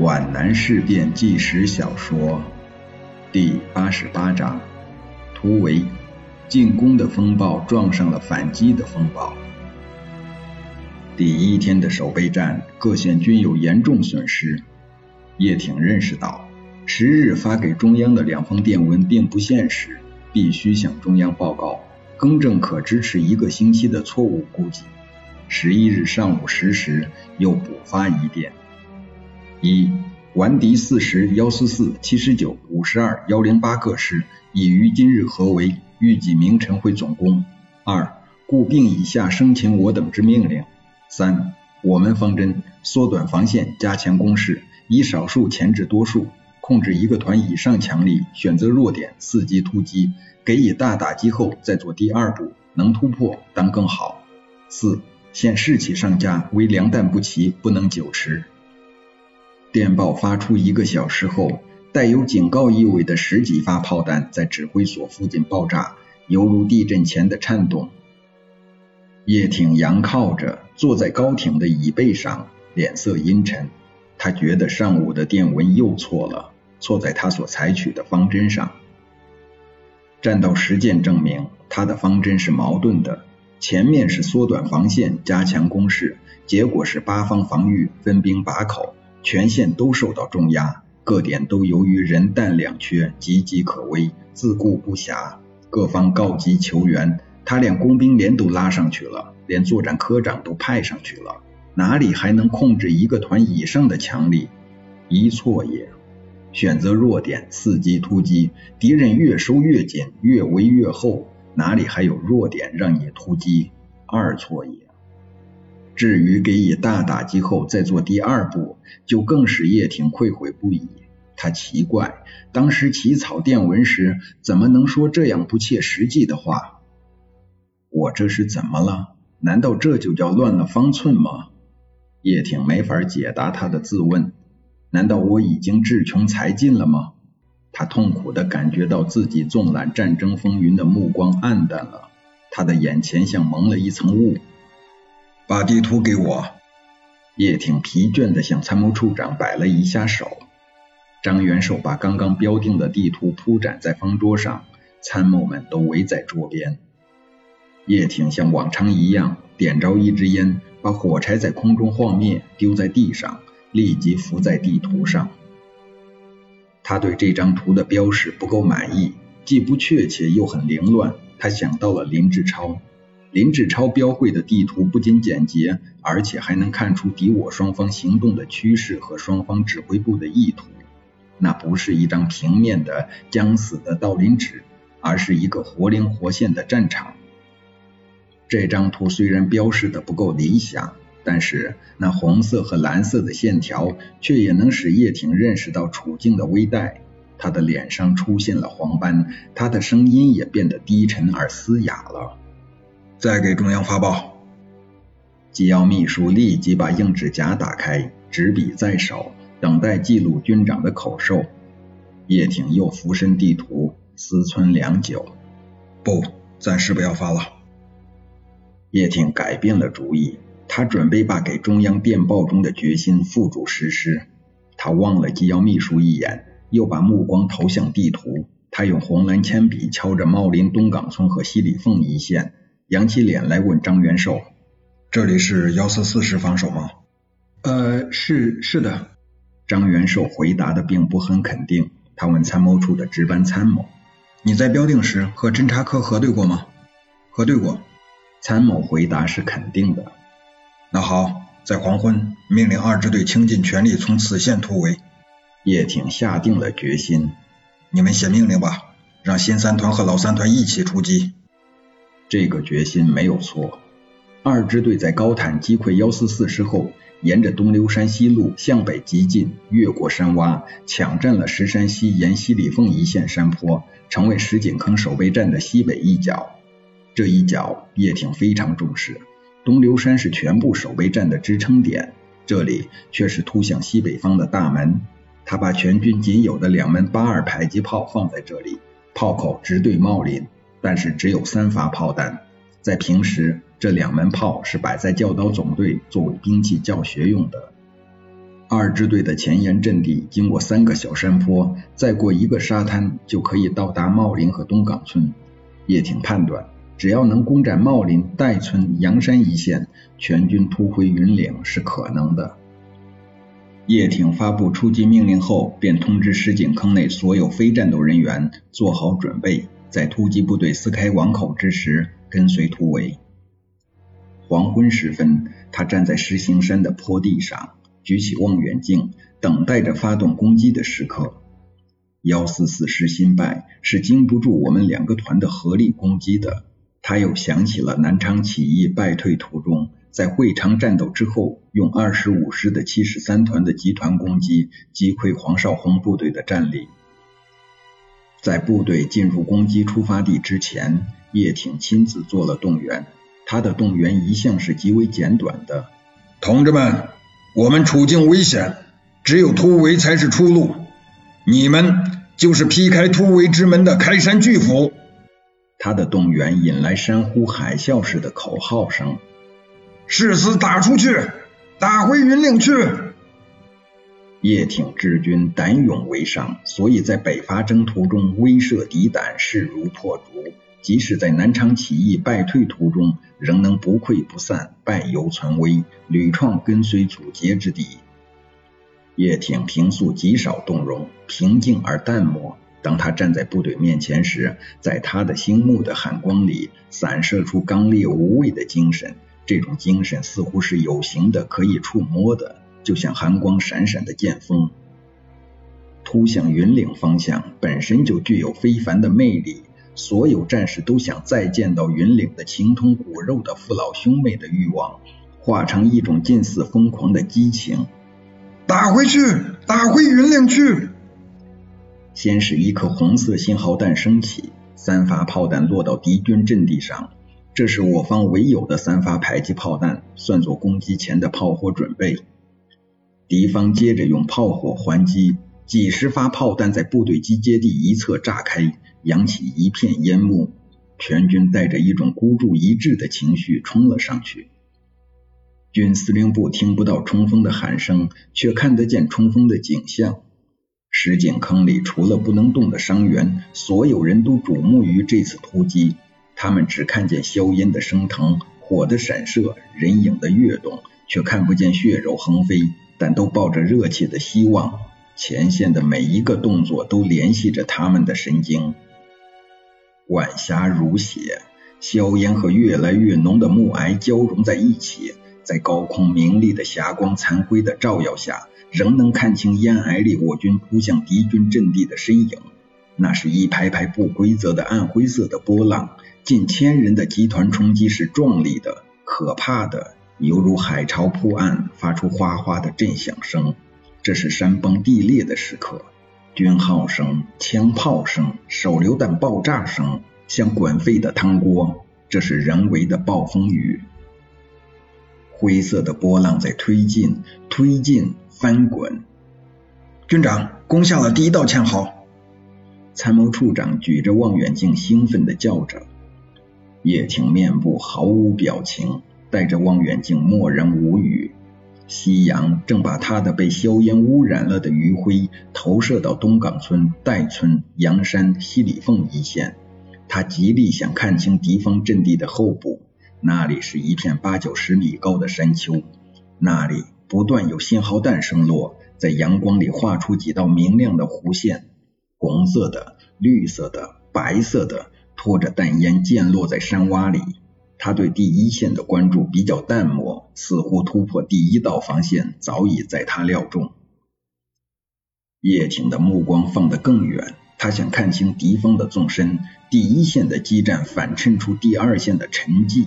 皖南事变纪实小说第八十八章：突围，进攻的风暴撞上了反击的风暴。第一天的守备战，各县均有严重损失。叶挺认识到，十日发给中央的两封电文并不现实，必须向中央报告，更正可支持一个星期的错误估计。十一日上午十时，又补发一电。一顽敌四十幺四四七十九五十二幺零八个师已于今日合围，预计明晨会总攻。二故并以下生擒我等之命令。三我们方针缩短防线，加强攻势，以少数钳制多数，控制一个团以上强力，选择弱点伺机突击，给予大打击后再做第二步，能突破当更好。四现士气上佳，唯粮弹不齐，不能久持。电报发出一个小时后，带有警告意味的十几发炮弹在指挥所附近爆炸，犹如地震前的颤动。叶挺仰靠着坐在高挺的椅背上，脸色阴沉。他觉得上午的电文又错了，错在他所采取的方针上。战斗实践证明，他的方针是矛盾的。前面是缩短防线，加强攻势，结果是八方防御，分兵把口。全线都受到重压，各点都由于人弹两缺，岌岌可危，自顾不暇。各方告急求援，他连工兵连都拉上去了，连作战科长都派上去了，哪里还能控制一个团以上的强力？一错也。选择弱点，伺机突击，敌人越收越紧，越围越厚，哪里还有弱点让你突击？二错也。至于给予大打击后再做第二步，就更使叶挺愧悔不已。他奇怪，当时起草电文时，怎么能说这样不切实际的话？我这是怎么了？难道这就叫乱了方寸吗？叶挺没法解答他的自问。难道我已经志穷才尽了吗？他痛苦地感觉到自己纵览战争风云的目光暗淡了，他的眼前像蒙了一层雾。把地图给我。叶挺疲倦地向参谋处长摆了一下手。张元寿把刚刚标定的地图铺展在方桌上，参谋们都围在桌边。叶挺像往常一样点着一支烟，把火柴在空中晃灭，丢在地上，立即浮在地图上。他对这张图的标识不够满意，既不确切又很凌乱。他想到了林志超。林志超标绘的地图不仅简洁，而且还能看出敌我双方行动的趋势和双方指挥部的意图。那不是一张平面的将死的道林纸，而是一个活灵活现的战场。这张图虽然标示的不够理想，但是那红色和蓝色的线条却也能使叶挺认识到处境的危殆。他的脸上出现了黄斑，他的声音也变得低沉而嘶哑了。再给中央发报。机要秘书立即把硬纸夹打开，纸笔在手，等待记录军长的口授。叶挺又俯身地图，思忖良久，不，暂时不要发了。叶挺改变了主意，他准备把给中央电报中的决心付诸实施。他望了机要秘书一眼，又把目光投向地图。他用红蓝铅笔敲着茂林东岗村和西里凤一线。扬起脸来问张元寿：“这里是幺四四师防守吗？”“呃，是是的。”张元寿回答的并不很肯定。他问参谋处的值班参谋：“你在标定时和侦察科核对过吗？”“核对过。”参谋回答是肯定的。“那好，在黄昏命令二支队倾尽全力从此线突围。”叶挺下定了决心：“你们写命令吧，让新三团和老三团一起出击。”这个决心没有错。二支队在高坦击溃幺四四师后，沿着东流山西路向北急进，越过山洼，抢占了石山西沿西里凤一线山坡，成为石井坑守备站的西北一角。这一角叶挺非常重视。东流山是全部守备站的支撑点，这里却是突向西北方的大门。他把全军仅有的两门八二迫击炮放在这里，炮口直对茂林。但是只有三发炮弹，在平时这两门炮是摆在教导总队作为兵器教学用的。二支队的前沿阵地经过三个小山坡，再过一个沙滩，就可以到达茂林和东岗村。叶挺判断，只要能攻占茂林、代村、阳山一线，全军突回云岭是可能的。叶挺发布出击命令后，便通知石井坑内所有非战斗人员做好准备，在突击部队撕开网口之时，跟随突围。黄昏时分，他站在石行山的坡地上。举起望远镜，等待着发动攻击的时刻。幺四四师新败是经不住我们两个团的合力攻击的。他又想起了南昌起义败退途中，在会昌战斗之后，用二十五师的七十三团的集团攻击击溃黄绍竑部队的战力。在部队进入攻击出发地之前，叶挺亲自做了动员。他的动员一向是极为简短的，同志们。我们处境危险，只有突围才是出路。你们就是劈开突围之门的开山巨斧。他的动员引来山呼海啸似的口号声：“誓死打出去，打回云岭去！”叶挺之军胆勇为上，所以在北伐征途中威慑敌胆，势如破竹。即使在南昌起义败退途中，仍能不溃不散，败犹存危，屡创跟随阻截之地。叶挺平素极少动容，平静而淡漠。当他站在部队面前时，在他的星目的寒光里，散射出刚烈无畏的精神。这种精神似乎是有形的，可以触摸的，就像寒光闪闪的剑锋。突向云岭方向本身就具有非凡的魅力。所有战士都想再见到云岭的情同骨肉的父老兄妹的欲望，化成一种近似疯狂的激情。打回去，打回云岭去！先是一颗红色信号弹升起，三发炮弹落到敌军阵地上，这是我方唯有的三发迫击炮弹，算作攻击前的炮火准备。敌方接着用炮火还击，几十发炮弹在部队集结地一侧炸开。扬起一片烟幕，全军带着一种孤注一掷的情绪冲了上去。军司令部听不到冲锋的喊声，却看得见冲锋的景象。石井坑里除了不能动的伤员，所有人都瞩目于这次突击。他们只看见硝烟的升腾、火的闪射、人影的跃动，却看不见血肉横飞，但都抱着热切的希望。前线的每一个动作都联系着他们的神经。晚霞如血，硝烟和越来越浓的暮霭交融在一起，在高空明丽的霞光残辉的照耀下，仍能看清烟霭里我军扑向敌军阵地的身影。那是一排排不规则的暗灰色的波浪，近千人的集团冲击是壮丽的、可怕的，犹如海潮扑岸，发出哗哗的震响声。这是山崩地裂的时刻。军号声、枪炮声、手榴弹爆炸声，像滚沸的汤锅。这是人为的暴风雨。灰色的波浪在推进、推进、翻滚。军长攻下了第一道堑壕。参谋处长举着望远镜，兴奋地叫着。叶挺面部毫无表情，戴着望远镜，默然无语。夕阳正把他的被硝烟污染了的余晖投射到东岗村、代村、阳山、西里凤一线。他极力想看清敌方阵地的后部，那里是一片八九十米高的山丘，那里不断有信号弹升落，在阳光里画出几道明亮的弧线，红色的、绿色的、白色的，拖着弹烟溅落在山洼里。他对第一线的关注比较淡漠，似乎突破第一道防线早已在他料中。叶挺的目光放得更远，他想看清敌方的纵深。第一线的激战反衬出第二线的沉寂，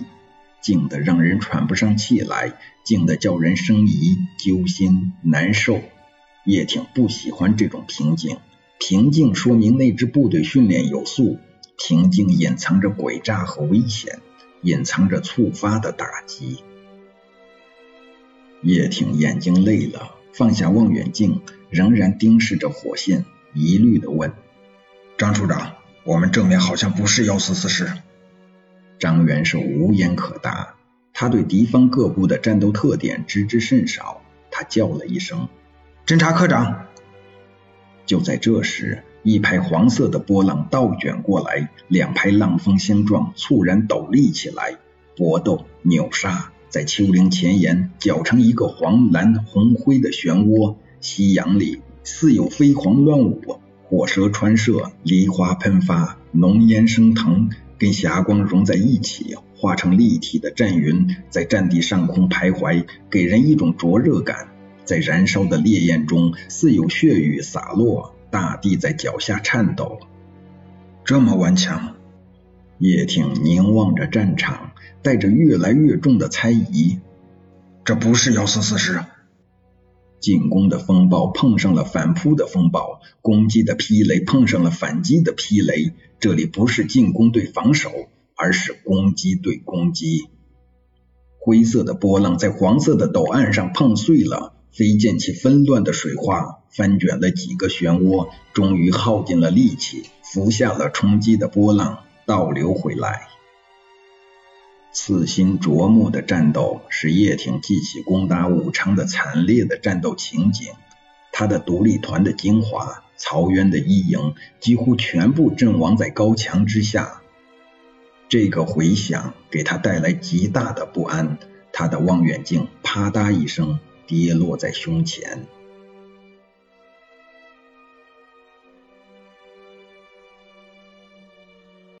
静得让人喘不上气来，静得叫人生疑、揪心、难受。叶挺不喜欢这种平静，平静说明那支部队训练有素，平静隐藏着诡诈和危险。隐藏着触发的打击。叶挺眼睛累了，放下望远镜，仍然盯视着火线，疑虑地问：“张处长，我们正面好像不是幺四四师。”张元是无言可答，他对敌方各部的战斗特点知之甚少。他叫了一声：“侦察科长。就在这时，一排黄色的波浪倒卷过来，两排浪峰相撞，猝然陡立起来，搏斗、扭杀，在丘陵前沿搅成一个黄蓝红灰的漩涡。夕阳里似有飞蝗乱舞，火舌穿射，梨花喷发，浓烟升腾，跟霞光融在一起，化成立体的战云，在战地上空徘徊，给人一种灼热感。在燃烧的烈焰中，似有血雨洒落，大地在脚下颤抖。这么顽强，叶挺凝望着战场，带着越来越重的猜疑。这不是幺四四师。进攻的风暴碰上了反扑的风暴，攻击的霹雷碰上了反击的霹雷。这里不是进攻对防守，而是攻击对攻击。灰色的波浪在黄色的陡岸上碰碎了，飞溅起纷乱的水花，翻卷了几个漩涡，终于耗尽了力气，浮下了冲击的波浪，倒流回来。刺心灼目的战斗使叶挺记起攻打武昌的惨烈的战斗情景，他的独立团的精华，曹渊的一营几乎全部阵亡在高墙之下。这个回响给他带来极大的不安，他的望远镜啪嗒一声跌落在胸前。